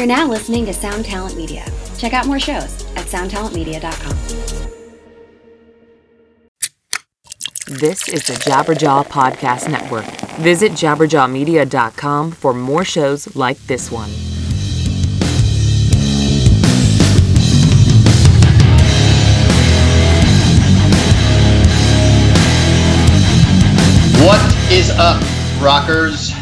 You're now listening to Sound Talent Media. Check out more shows at soundtalentmedia.com. This is the Jabberjaw Podcast Network. Visit jabberjawmedia.com for more shows like this one. What is up, rockers?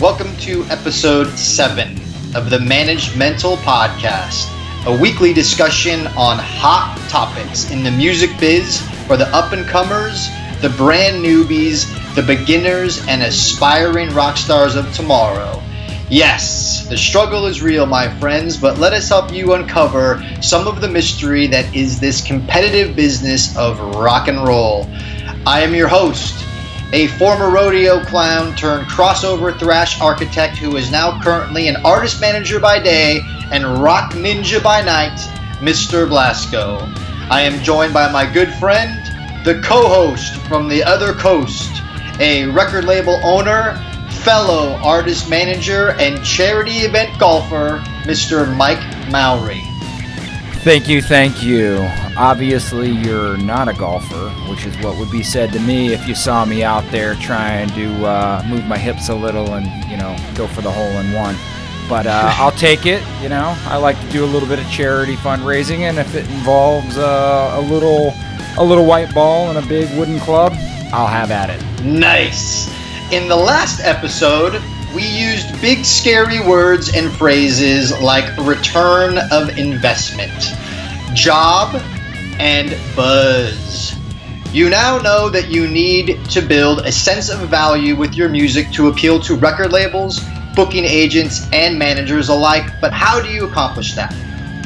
Welcome to episode 7 of the Managemental Podcast, a weekly discussion on hot topics in the music biz for the up and comers, the brand newbies, the beginners, and aspiring rock stars of tomorrow. Yes, the struggle is real, my friends, but let us help you uncover some of the mystery that is this competitive business of rock and roll. I am your host, a former rodeo clown turned crossover thrash architect who is now currently an artist manager by day and rock ninja by night, Mr. Blasko. I am joined by my good friend, the co host from the other coast, a record label owner, fellow artist manager, and charity event golfer, Mr. Mike Mowery. Thank you, thank you. Obviously, you're not a golfer, which is what would be said to me if you saw me out there trying to uh, move my hips a little and, you know, go for the hole in one. But uh, I'll take it. You know, I like to do a little bit of charity fundraising, and if it involves uh, a little, a little white ball and a big wooden club, I'll have at it. Nice. In the last episode, we used big scary words and phrases like return of investment, job, and buzz. You now know that you need to build a sense of value with your music to appeal to record labels, booking agents, and managers alike, but how do you accomplish that?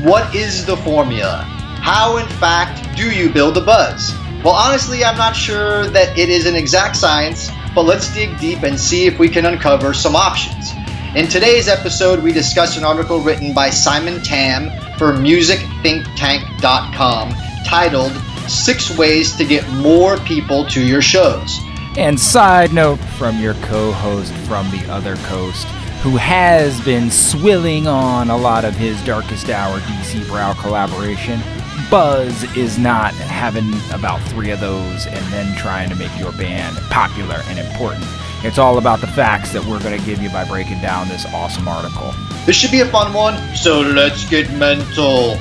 What is the formula? How, in fact, do you build a buzz? Well, honestly, I'm not sure that it is an exact science, but let's dig deep and see if we can uncover some options. In today's episode, we discuss an article written by Simon Tam for musicthinktank.com titled Six Ways to Get More People to Your Shows. And side note from your co host from the other coast, who has been swilling on a lot of his Darkest Hour DC Brau collaboration. Buzz is not having about three of those and then trying to make your band popular and important. It's all about the facts that we're going to give you by breaking down this awesome article. This should be a fun one, so let's get mental.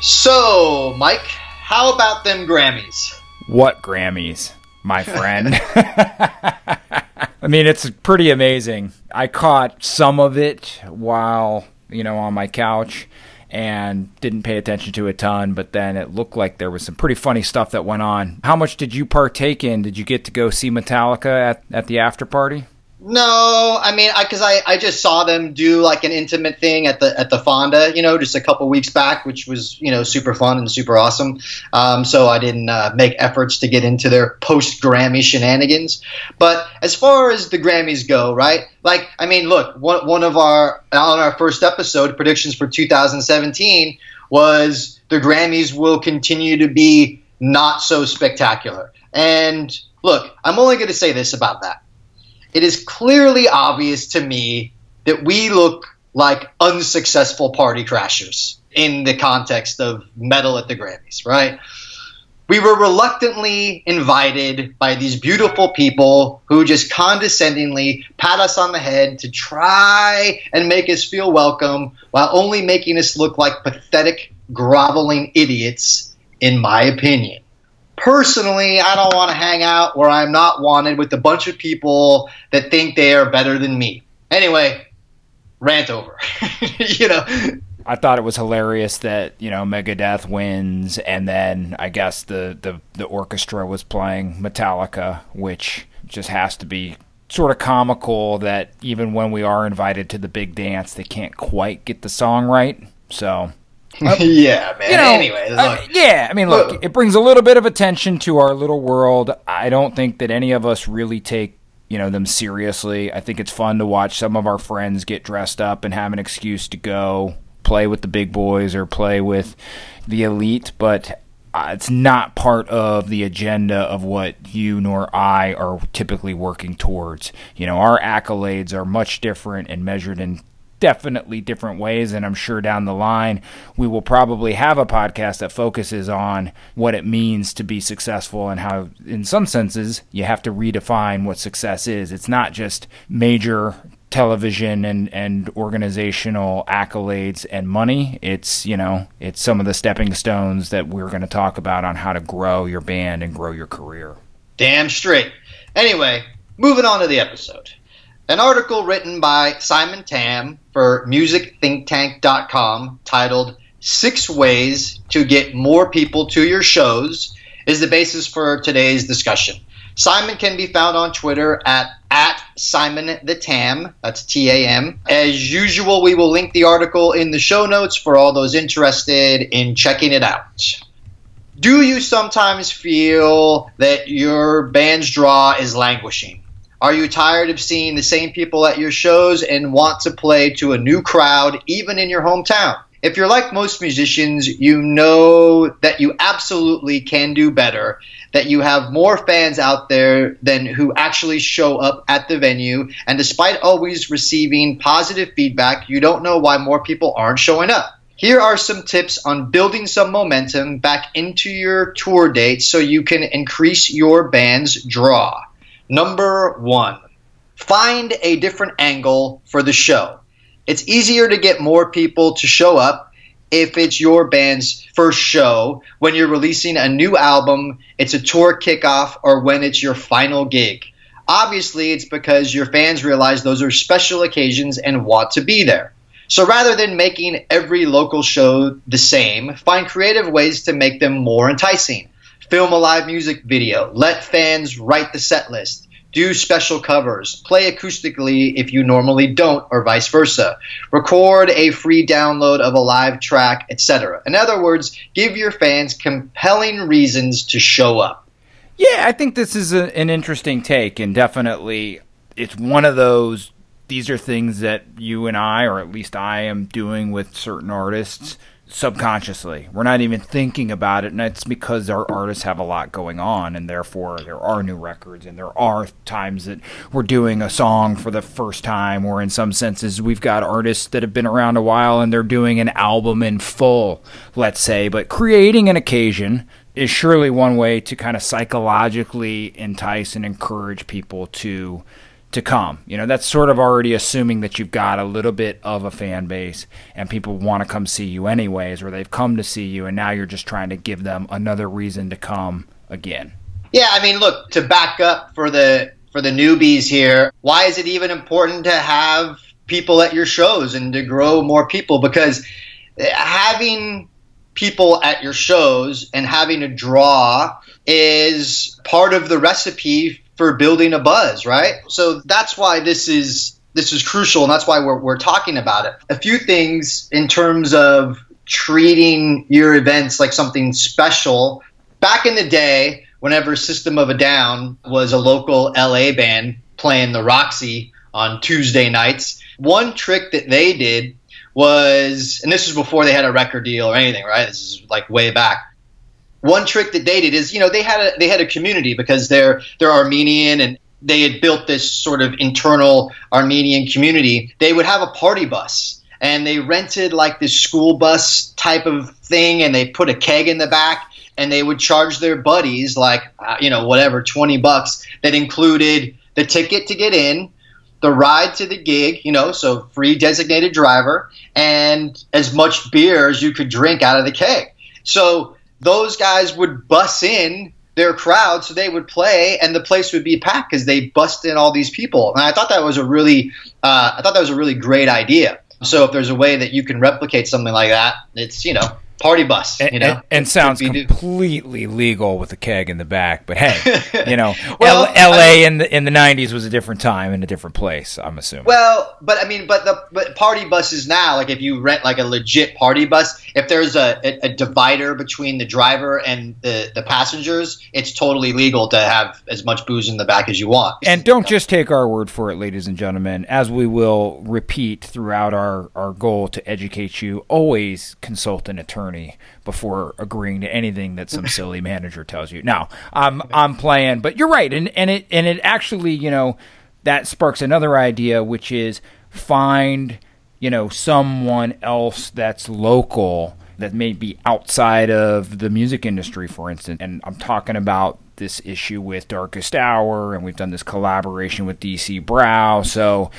So, Mike, how about them Grammys? What Grammys, my friend? I mean, it's pretty amazing. I caught some of it while, you know, on my couch and didn't pay attention to a ton, but then it looked like there was some pretty funny stuff that went on. How much did you partake in? Did you get to go see Metallica at, at the after party? No, I mean, I because I, I, I just saw them do like an intimate thing at the at the Fonda, you know, just a couple weeks back, which was you know super fun and super awesome. Um, so I didn't uh, make efforts to get into their post Grammy shenanigans. But as far as the Grammys go, right? Like, I mean, look, one one of our on our first episode predictions for 2017 was the Grammys will continue to be not so spectacular. And look, I'm only going to say this about that it is clearly obvious to me that we look like unsuccessful party crashers in the context of metal at the Grammys, right? We were reluctantly invited by these beautiful people who just condescendingly pat us on the head to try and make us feel welcome while only making us look like pathetic, groveling idiots, in my opinion personally, I don't want to hang out where I'm not wanted with a bunch of people that think they are better than me. Anyway, rant over. you know. I thought it was hilarious that you know Megadeth wins, and then I guess the the the orchestra was playing Metallica, which just has to be sort of comical that even when we are invited to the big dance, they can't quite get the song right. So yeah, man. You know, anyway, uh, yeah. I mean, look, look, it brings a little bit of attention to our little world. I don't think that any of us really take you know them seriously. I think it's fun to watch some of our friends get dressed up and have an excuse to go play with the big boys or play with the elite, but uh, it's not part of the agenda of what you nor I are typically working towards. You know, our accolades are much different and measured in definitely different ways. And I'm sure down the line, we will probably have a podcast that focuses on what it means to be successful and how, in some senses, you have to redefine what success is. It's not just major television and, and organizational accolades and money. It's, you know, it's some of the stepping stones that we're going to talk about on how to grow your band and grow your career. Damn straight. Anyway, moving on to the episode. An article written by Simon Tam for musicthinktank.com titled Six Ways to Get More People to Your Shows is the basis for today's discussion. Simon can be found on Twitter at, at Simon the Tam. That's T A M. As usual, we will link the article in the show notes for all those interested in checking it out. Do you sometimes feel that your band's draw is languishing? Are you tired of seeing the same people at your shows and want to play to a new crowd, even in your hometown? If you're like most musicians, you know that you absolutely can do better, that you have more fans out there than who actually show up at the venue, and despite always receiving positive feedback, you don't know why more people aren't showing up. Here are some tips on building some momentum back into your tour dates so you can increase your band's draw. Number one, find a different angle for the show. It's easier to get more people to show up if it's your band's first show, when you're releasing a new album, it's a tour kickoff, or when it's your final gig. Obviously, it's because your fans realize those are special occasions and want to be there. So rather than making every local show the same, find creative ways to make them more enticing film a live music video, let fans write the set list, do special covers, play acoustically if you normally don't, or vice versa, record a free download of a live track, etc. In other words, give your fans compelling reasons to show up. Yeah, I think this is a, an interesting take, and definitely it's one of those. These are things that you and I, or at least I, am doing with certain artists subconsciously. We're not even thinking about it, and it's because our artists have a lot going on, and therefore there are new records, and there are times that we're doing a song for the first time, or in some senses, we've got artists that have been around a while and they're doing an album in full, let's say. But creating an occasion is surely one way to kind of psychologically entice and encourage people to to come. You know, that's sort of already assuming that you've got a little bit of a fan base and people want to come see you anyways, or they've come to see you, and now you're just trying to give them another reason to come again. Yeah, I mean, look, to back up for the for the newbies here, why is it even important to have people at your shows and to grow more people? Because having people at your shows and having a draw is part of the recipe for building a buzz, right? So that's why this is this is crucial, and that's why we're we're talking about it. A few things in terms of treating your events like something special. Back in the day, whenever System of a Down was a local LA band playing the Roxy on Tuesday nights, one trick that they did was, and this was before they had a record deal or anything, right? This is like way back one trick that they did is you know they had a they had a community because they're they're Armenian and they had built this sort of internal Armenian community. They would have a party bus and they rented like this school bus type of thing and they put a keg in the back and they would charge their buddies like uh, you know whatever 20 bucks that included the ticket to get in the ride to the gig, you know, so free designated driver, and as much beer as you could drink out of the keg. So those guys would bus in their crowd so they would play and the place would be packed because they bust in all these people. And i thought that was a really uh, i thought that was a really great idea. So if there's a way that you can replicate something like that it's you know party bus, you know, and, and sounds completely legal with a keg in the back. But hey, you know, well, L- L.A. I mean, in the in the '90s was a different time and a different place. I'm assuming. Well, but I mean, but the but party buses now, like if you rent like a legit party bus, if there's a, a, a divider between the driver and the the passengers, it's totally legal to have as much booze in the back as you want. And don't just take our word for it, ladies and gentlemen. As we will repeat throughout our our goal to educate you, always consult an attorney attorney before agreeing to anything that some silly manager tells you. Now, I'm I'm playing, but you're right, and and it and it actually, you know, that sparks another idea, which is find you know someone else that's local that may be outside of the music industry, for instance. And I'm talking about this issue with Darkest Hour, and we've done this collaboration with DC Brau. So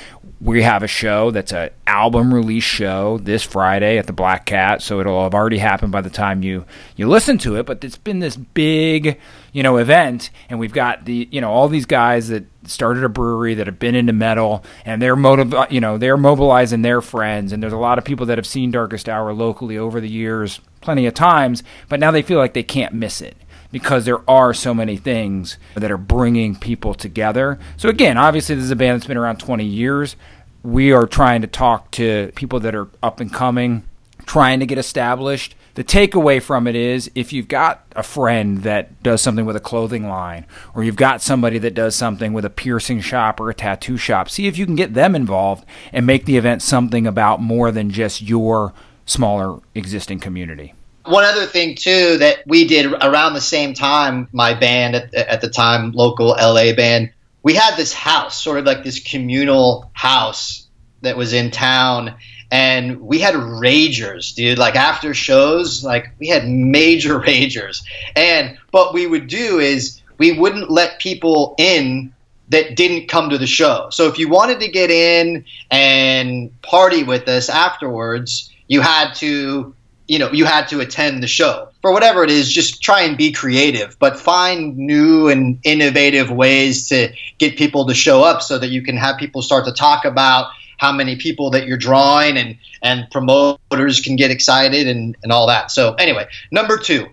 we have a show that's an album release show this Friday at the Black Cat. So it'll have already happened by the time you you listen to it. But it's been this big, you know, event, and we've got the you know all these guys that started a brewery that have been into metal, and they're motiv- you know they're mobilizing their friends. And there's a lot of people that have seen Darkest Hour locally over the years, plenty of times, but now they feel like they can't miss it because there are so many things that are bringing people together. So again, obviously this is a band that's been around 20 years. We are trying to talk to people that are up and coming, trying to get established. The takeaway from it is if you've got a friend that does something with a clothing line, or you've got somebody that does something with a piercing shop or a tattoo shop, see if you can get them involved and make the event something about more than just your smaller existing community. One other thing too that we did around the same time, my band at, at the time, local LA band, we had this house, sort of like this communal house that was in town, and we had ragers, dude. Like after shows, like we had major ragers, and what we would do is we wouldn't let people in that didn't come to the show. So if you wanted to get in and party with us afterwards, you had to you know you had to attend the show. For whatever it is just try and be creative but find new and innovative ways to get people to show up so that you can have people start to talk about how many people that you're drawing and and promoters can get excited and and all that. So anyway number two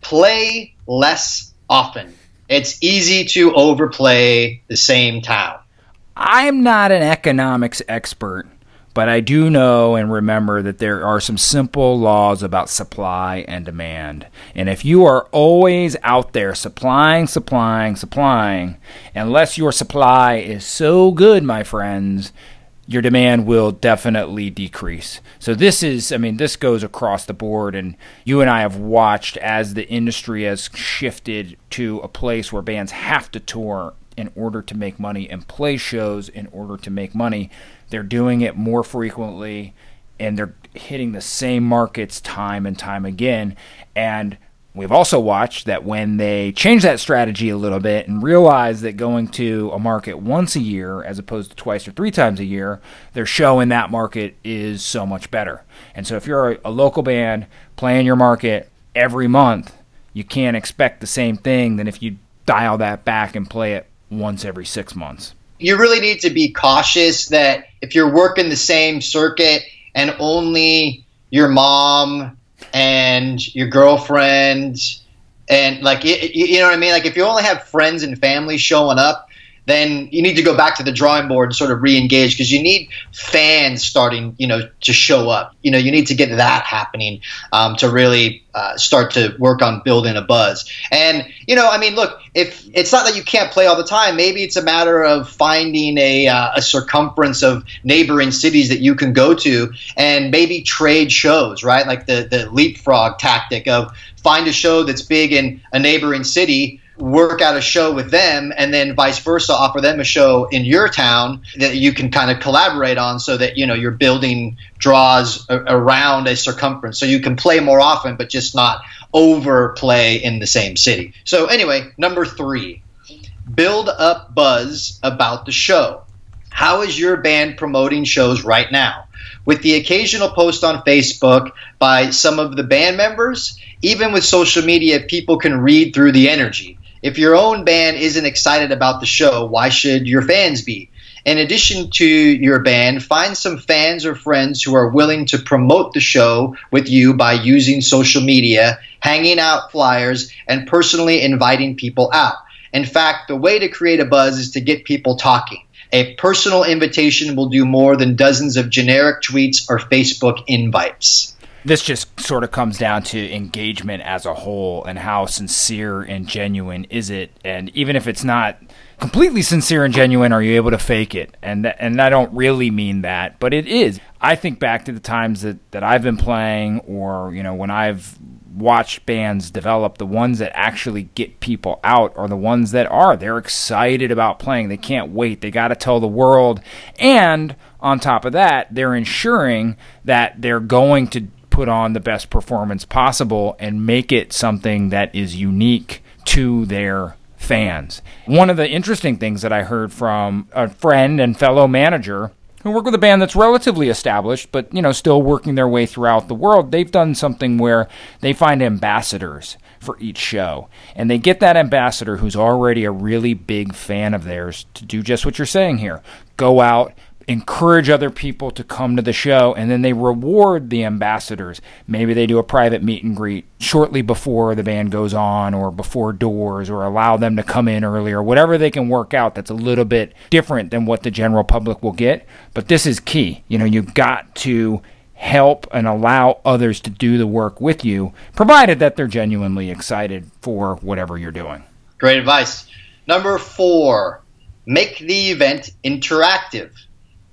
play less often. It's easy to overplay the same town. I'm not an economics expert but I do know and remember that there are some simple laws about supply and demand. And if you are always out there supplying, supplying, supplying, unless your supply is so good, my friends, your demand will definitely decrease. So this is, I mean, this goes across the board, and you and I have watched as the industry has shifted to a place where bands have to tour in order to make money and play shows in order to make money. They're doing it more frequently and they're hitting the same markets time and time again. And we've also watched that when they change that strategy a little bit and realize that going to a market once a year as opposed to twice or three times a year, their show in that market is so much better. And so if you're a, a local band playing your market every month, you can't expect the same thing than if you dial that back and play it once every six months you really need to be cautious that if you're working the same circuit and only your mom and your girlfriend and like you know what I mean? Like if you only have friends and family showing up then you need to go back to the drawing board and sort of re-engage because you need fans starting, you know, to show up. You know, you need to get that happening um, to really uh, start to work on building a buzz. And you know, I mean, look, if it's not that you can't play all the time, maybe it's a matter of finding a, uh, a circumference of neighboring cities that you can go to and maybe trade shows, right? Like the the leapfrog tactic of find a show that's big in a neighboring city work out a show with them and then vice versa offer them a show in your town that you can kind of collaborate on so that you know you're building draws a- around a circumference. So you can play more often but just not overplay in the same city. So anyway number three build up buzz about the show. How is your band promoting shows right now? With the occasional post on Facebook by some of the band members, even with social media, people can read through the energy. If your own band isn't excited about the show, why should your fans be? In addition to your band, find some fans or friends who are willing to promote the show with you by using social media, hanging out flyers, and personally inviting people out. In fact, the way to create a buzz is to get people talking. A personal invitation will do more than dozens of generic tweets or Facebook invites this just sort of comes down to engagement as a whole and how sincere and genuine is it and even if it's not completely sincere and genuine are you able to fake it and th- and I don't really mean that but it is I think back to the times that, that I've been playing or, you know, when I've watched bands develop, the ones that actually get people out are the ones that are. They're excited about playing. They can't wait. They got to tell the world. And on top of that, they're ensuring that they're going to put on the best performance possible and make it something that is unique to their fans. One of the interesting things that I heard from a friend and fellow manager who work with a band that's relatively established, but you know, still working their way throughout the world. They've done something where they find ambassadors for each show, and they get that ambassador who's already a really big fan of theirs to do just what you're saying here: go out, encourage other people to come to the show and then they reward the ambassadors. Maybe they do a private meet and greet shortly before the band goes on or before doors or allow them to come in earlier, whatever they can work out that's a little bit different than what the general public will get. But this is key. You know, you've got to help and allow others to do the work with you, provided that they're genuinely excited for whatever you're doing. Great advice. Number four, make the event interactive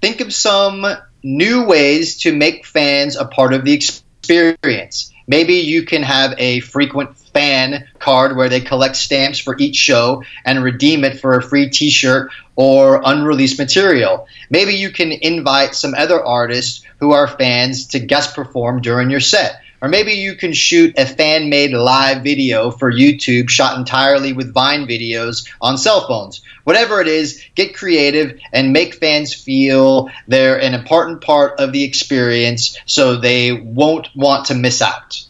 think of some new ways to make fans a part of the experience. Maybe you can have a frequent fan card where they collect stamps for each show and redeem it for a free t shirt or unreleased material. Maybe you can invite some other artists who are fans to guest perform during your set. Or maybe you can shoot a fan made live video for YouTube shot entirely with Vine videos on cell phones. Whatever it is, get creative and make fans feel they're an important part of the experience so they won't want to miss out.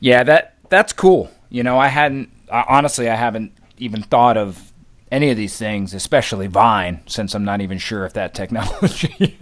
Yeah, that that's cool. You know, I hadn't honestly I haven't even thought of any of these things, especially Vine, since I'm not even sure if that technology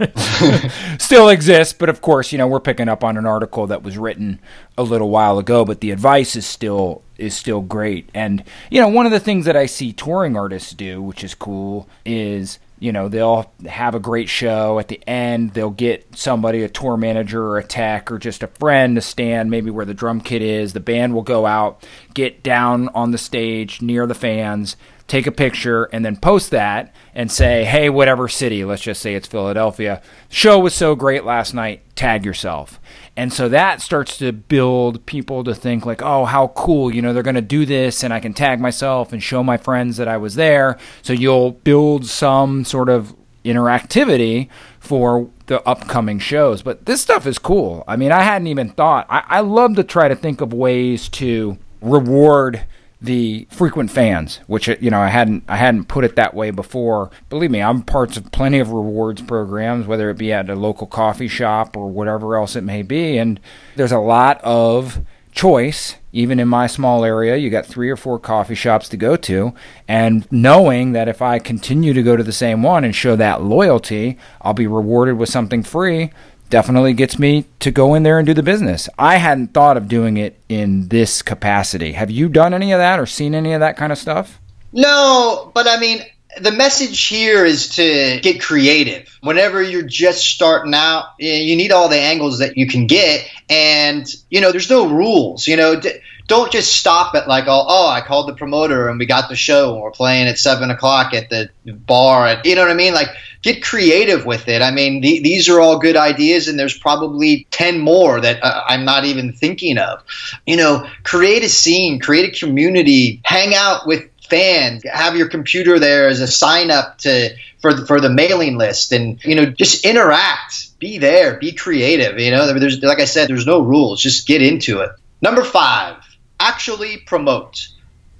still exists. But of course, you know, we're picking up on an article that was written a little while ago, but the advice is still is still great. And you know, one of the things that I see touring artists do, which is cool, is you know they'll have a great show at the end they'll get somebody a tour manager or a tech or just a friend to stand maybe where the drum kit is the band will go out get down on the stage near the fans take a picture, and then post that and say, hey, whatever city, let's just say it's Philadelphia, show was so great last night, tag yourself. And so that starts to build people to think, like, oh, how cool, you know, they're going to do this, and I can tag myself and show my friends that I was there. So you'll build some sort of interactivity for the upcoming shows. But this stuff is cool. I mean, I hadn't even thought. I, I love to try to think of ways to reward the frequent fans, which you know I hadn't I hadn't put it that way before. Believe me, I'm parts of plenty of rewards programs, whether it be at a local coffee shop or whatever else it may be, and there's a lot of choice even in my small area. You got three or four coffee shops to go to. And knowing that if i continue to go to the same one and show that loyalty i'll be rewarded with something free definitely gets me to go in there and do the business. I hadn't thought of doing it in this capacity. Have you done any of that or seen any of that kind of stuff? No, but I mean, the message here is to get creative. Whenever you're just starting out, you need all the angles that you can get, and you know, there's no rules. You know, don't just stop at like, oh, oh, I called the promoter and we got the show and we're playing at seven o'clock at the bar. At, you know what I mean? Like, get creative with it. I mean, the, these are all good ideas, and there's probably 10 more that uh, I'm not even thinking of. You know, create a scene, create a community, hang out with fans, have your computer there as a sign up to for the, for the mailing list, and you know, just interact, be there, be creative. You know, there's like I said, there's no rules, just get into it. Number five, actually promote.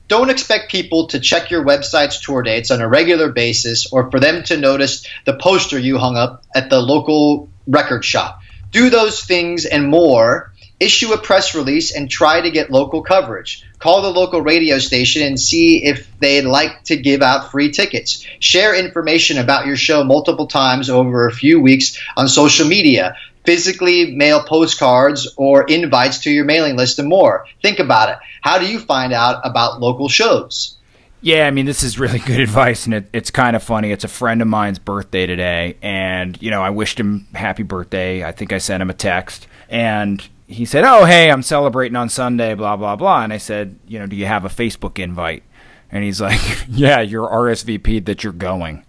Don't expect people to check your website's tour dates on a regular basis or for them to notice the poster you hung up at the local record shop. Do those things and more. Issue a press release and try to get local coverage. Call the local radio station and see if they'd like to give out free tickets. Share information about your show multiple times over a few weeks on social media physically mail postcards or invites to your mailing list and more. Think about it. How do you find out about local shows? Yeah, I mean, this is really good advice, and it, it's kind of funny. It's a friend of mine's birthday today, and, you know, I wished him happy birthday. I think I sent him a text, and he said, Oh, hey, I'm celebrating on Sunday, blah, blah, blah. And I said, You know, do you have a Facebook invite? And he's like, Yeah, you're RSVP'd that you're going.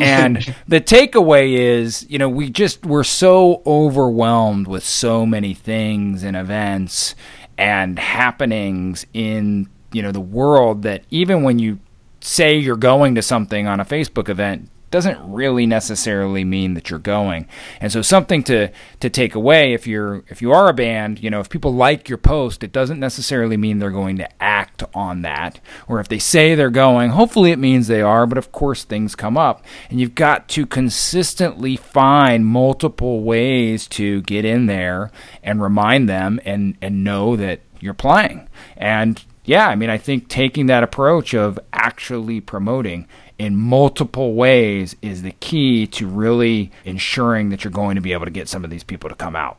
And the takeaway is, you know, we just, we're so overwhelmed with so many things and events and happenings in, you know, the world that even when you say you're going to something on a Facebook event, doesn't really necessarily mean that you're going. And so something to to take away if you're if you are a band, you know, if people like your post, it doesn't necessarily mean they're going to act on that. Or if they say they're going, hopefully it means they are, but of course things come up. And you've got to consistently find multiple ways to get in there and remind them and and know that you're playing. And yeah, I mean, I think taking that approach of actually promoting in multiple ways is the key to really ensuring that you're going to be able to get some of these people to come out.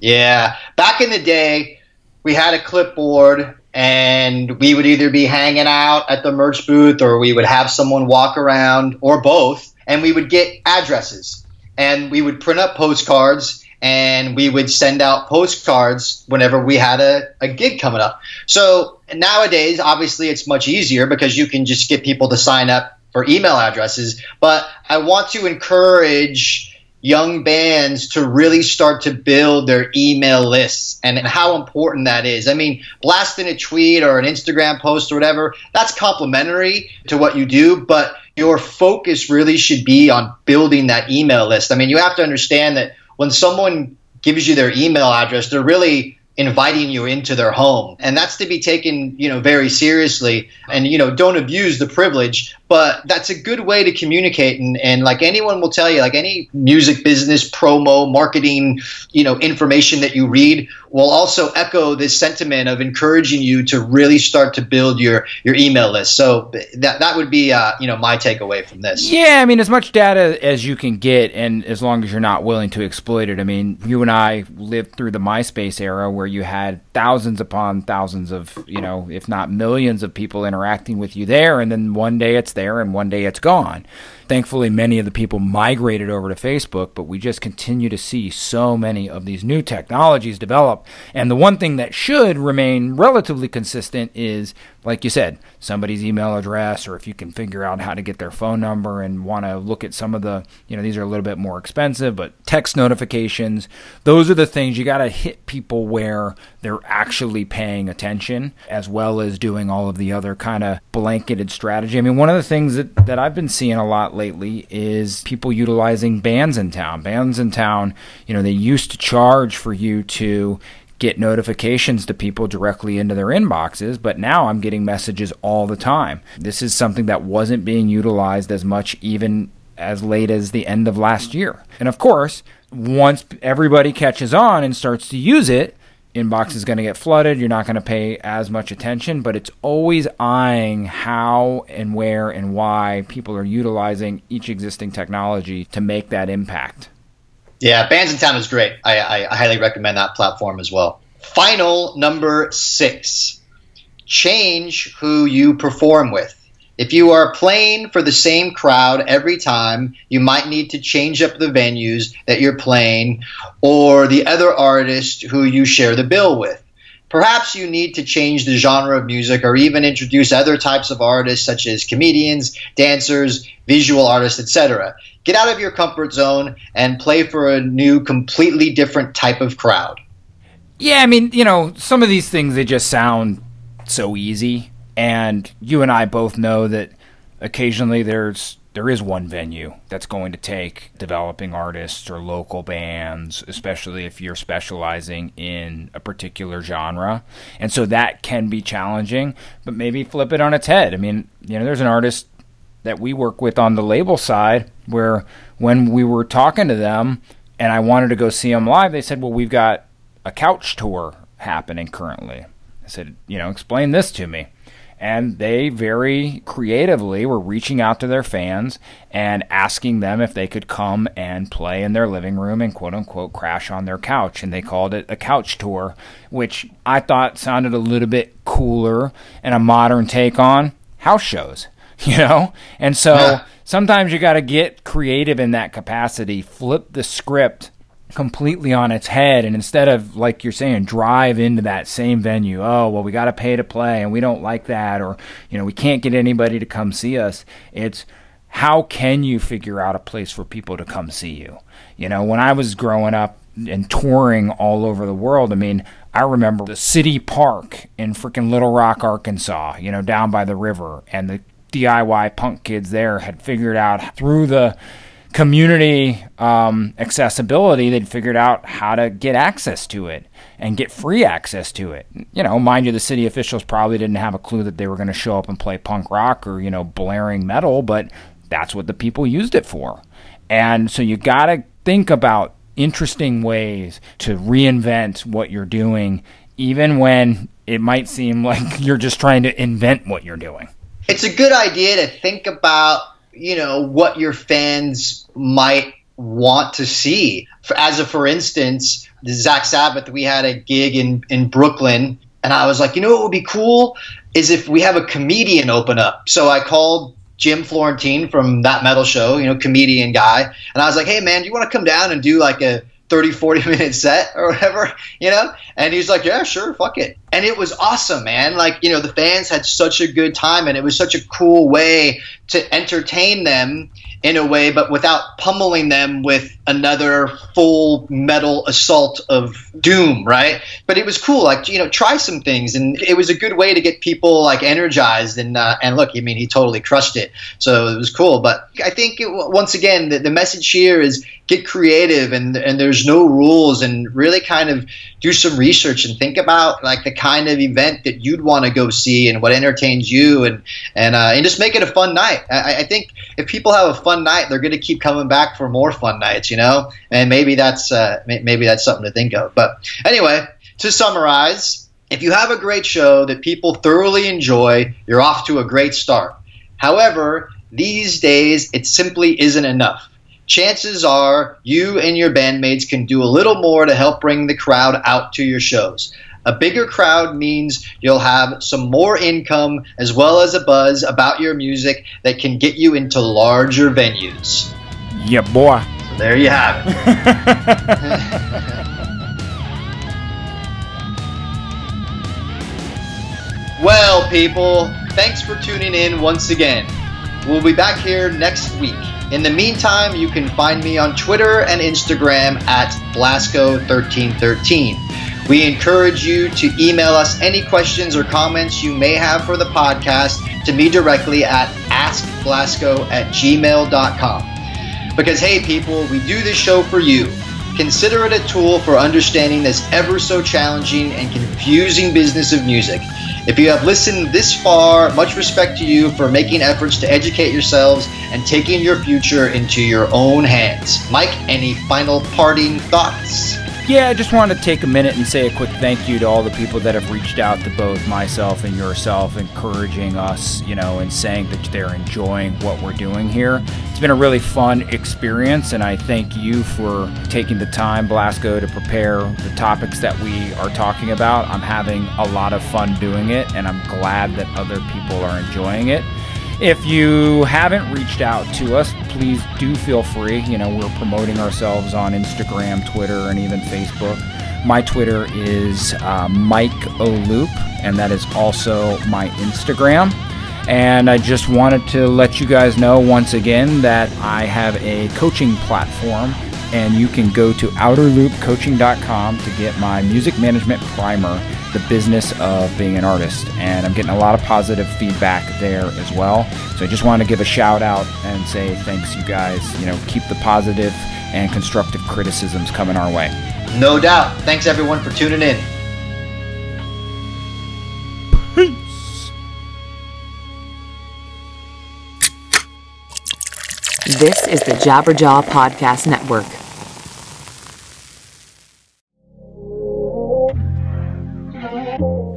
Yeah. Back in the day, we had a clipboard and we would either be hanging out at the merch booth or we would have someone walk around or both and we would get addresses and we would print up postcards and we would send out postcards whenever we had a, a gig coming up. So nowadays, obviously, it's much easier because you can just get people to sign up for email addresses. But I want to encourage young bands to really start to build their email lists and, and how important that is. I mean, blasting a tweet or an Instagram post or whatever, that's complimentary to what you do, but your focus really should be on building that email list. I mean, you have to understand that when someone gives you their email address, they're really inviting you into their home. And that's to be taken you know very seriously. And you know don't abuse the privilege but that's a good way to communicate. And, and like anyone will tell you like any music business promo marketing you know information that you read will also echo this sentiment of encouraging you to really start to build your your email list. So that that would be uh, you know my takeaway from this. Yeah i mean as much data as you can get and as long as you're not willing to exploit it. I mean you and i lived through the myspace era where you had thousands upon thousands of you know if not millions of people interacting with you there and then one day it's there and one day it's gone. Thankfully, many of the people migrated over to Facebook, but we just continue to see so many of these new technologies develop. And the one thing that should remain relatively consistent is, like you said, somebody's email address, or if you can figure out how to get their phone number and want to look at some of the, you know, these are a little bit more expensive, but text notifications, those are the things you got to hit people where they're actually paying attention, as well as doing all of the other kind of blanketed strategy. I mean, one of the things that, that I've been seeing a lot lately is people utilizing bands in town. Bands in town, you know, they used to charge for you to get notifications to people directly into their inboxes, but now I'm getting messages all the time. This is something that wasn't being utilized as much even as late as the end of last year. And of course, once everybody catches on and starts to use it, inbox is going to get flooded. You're not going to pay as much attention, but it's always eyeing how and where and why people are utilizing each existing technology to make that impact. Yeah, Bands in Town is great. I, I, I highly recommend that platform as well. Final number six change who you perform with. If you are playing for the same crowd every time, you might need to change up the venues that you're playing or the other artist who you share the bill with. Perhaps you need to change the genre of music or even introduce other types of artists such as comedians, dancers, visual artists, etc. Get out of your comfort zone and play for a new, completely different type of crowd. Yeah, I mean, you know, some of these things they just sound so easy, and you and I both know that occasionally there's there is one venue that's going to take developing artists or local bands, especially if you're specializing in a particular genre. And so that can be challenging, but maybe flip it on its head. I mean, you know, there's an artist that we work with on the label side where when we were talking to them and I wanted to go see them live, they said, "Well, we've got a couch tour happening currently." I said, "You know, explain this to me." And they very creatively were reaching out to their fans and asking them if they could come and play in their living room and quote unquote crash on their couch. And they called it a couch tour, which I thought sounded a little bit cooler and a modern take on house shows. you know? And so yeah. sometimes you got to get creative in that capacity, flip the script completely on its head. And instead of, like you're saying, drive into that same venue, oh, well, we got to pay to play and we don't like that, or, you know, we can't get anybody to come see us. It's, how can you figure out a place for people to come see you? You know, when I was growing up and touring all over the world, I mean, I remember the city park in freaking Little Rock, Arkansas, you know, down by the river, and the DIY punk kids there had figured out through the community um, accessibility, they'd figured out how to get access to it and get free access to it. You know, mind you, the city officials probably didn't have a clue that they were going to show up and play punk rock or, you know, blaring metal, but that's what the people used it for. And so you got to think about interesting ways to reinvent what you're doing, even when it might seem like you're just trying to invent what you're doing. It's a good idea to think about, you know, what your fans might want to see. As a for instance, the Zakk Sabbath, we had a gig in, in Brooklyn, and I was like, you know what would be cool is if we have a comedian open up. So I called Jim Florentine from that metal show, you know, comedian guy. And I was like, hey, man, do you want to come down and do like a 30, 40 minute set or whatever, you know? And he's like, yeah, sure, fuck it. And it was awesome, man. Like, you know, the fans had such a good time and it was such a cool way to entertain them in a way, but without pummeling them with another full metal assault of doom, right? But it was cool, like you know, try some things, and it was a good way to get people like energized. And uh, and look, I mean, he totally crushed it, so it was cool. But I think it, once again, the, the message here is get creative, and and there's no rules, and really kind of do some research and think about like the kind of event that you'd want to go see and what entertains you, and and uh, and just make it a fun night. I, I think if people have a fun night, they're going to keep coming back for more fun nights, you know. And maybe that's uh, maybe that's something to think of. But anyway, to summarize, if you have a great show that people thoroughly enjoy, you're off to a great start. However, these days it simply isn't enough. Chances are you and your bandmates can do a little more to help bring the crowd out to your shows. A bigger crowd means you'll have some more income as well as a buzz about your music that can get you into larger venues. Yeah, boy. So there you have it. well, people, thanks for tuning in once again. We'll be back here next week. In the meantime, you can find me on Twitter and Instagram at Blasko1313. We encourage you to email us any questions or comments you may have for the podcast to me directly at askblasko at gmail.com. Because, hey, people, we do this show for you. Consider it a tool for understanding this ever so challenging and confusing business of music. If you have listened this far, much respect to you for making efforts to educate yourselves and taking your future into your own hands. Mike, any final parting thoughts? Yeah, I just wanted to take a minute and say a quick thank you to all the people that have reached out to both myself and yourself, encouraging us, you know, and saying that they're enjoying what we're doing here. It's been a really fun experience, and I thank you for taking the time, Blasko, to prepare the topics that we are talking about. I'm having a lot of fun doing it, and I'm glad that other people are enjoying it. If you haven't reached out to us, please do feel free. You know, we're promoting ourselves on Instagram, Twitter, and even Facebook. My Twitter is uh, Mike O'Loop, and that is also my Instagram. And I just wanted to let you guys know once again that I have a coaching platform, and you can go to outerloopcoaching.com to get my music management primer the business of being an artist. And I'm getting a lot of positive feedback there as well. So I just want to give a shout out and say thanks, you guys. You know, keep the positive and constructive criticisms coming our way. No doubt. Thanks everyone for tuning in. Peace. This is the Jabberjaw Podcast Network.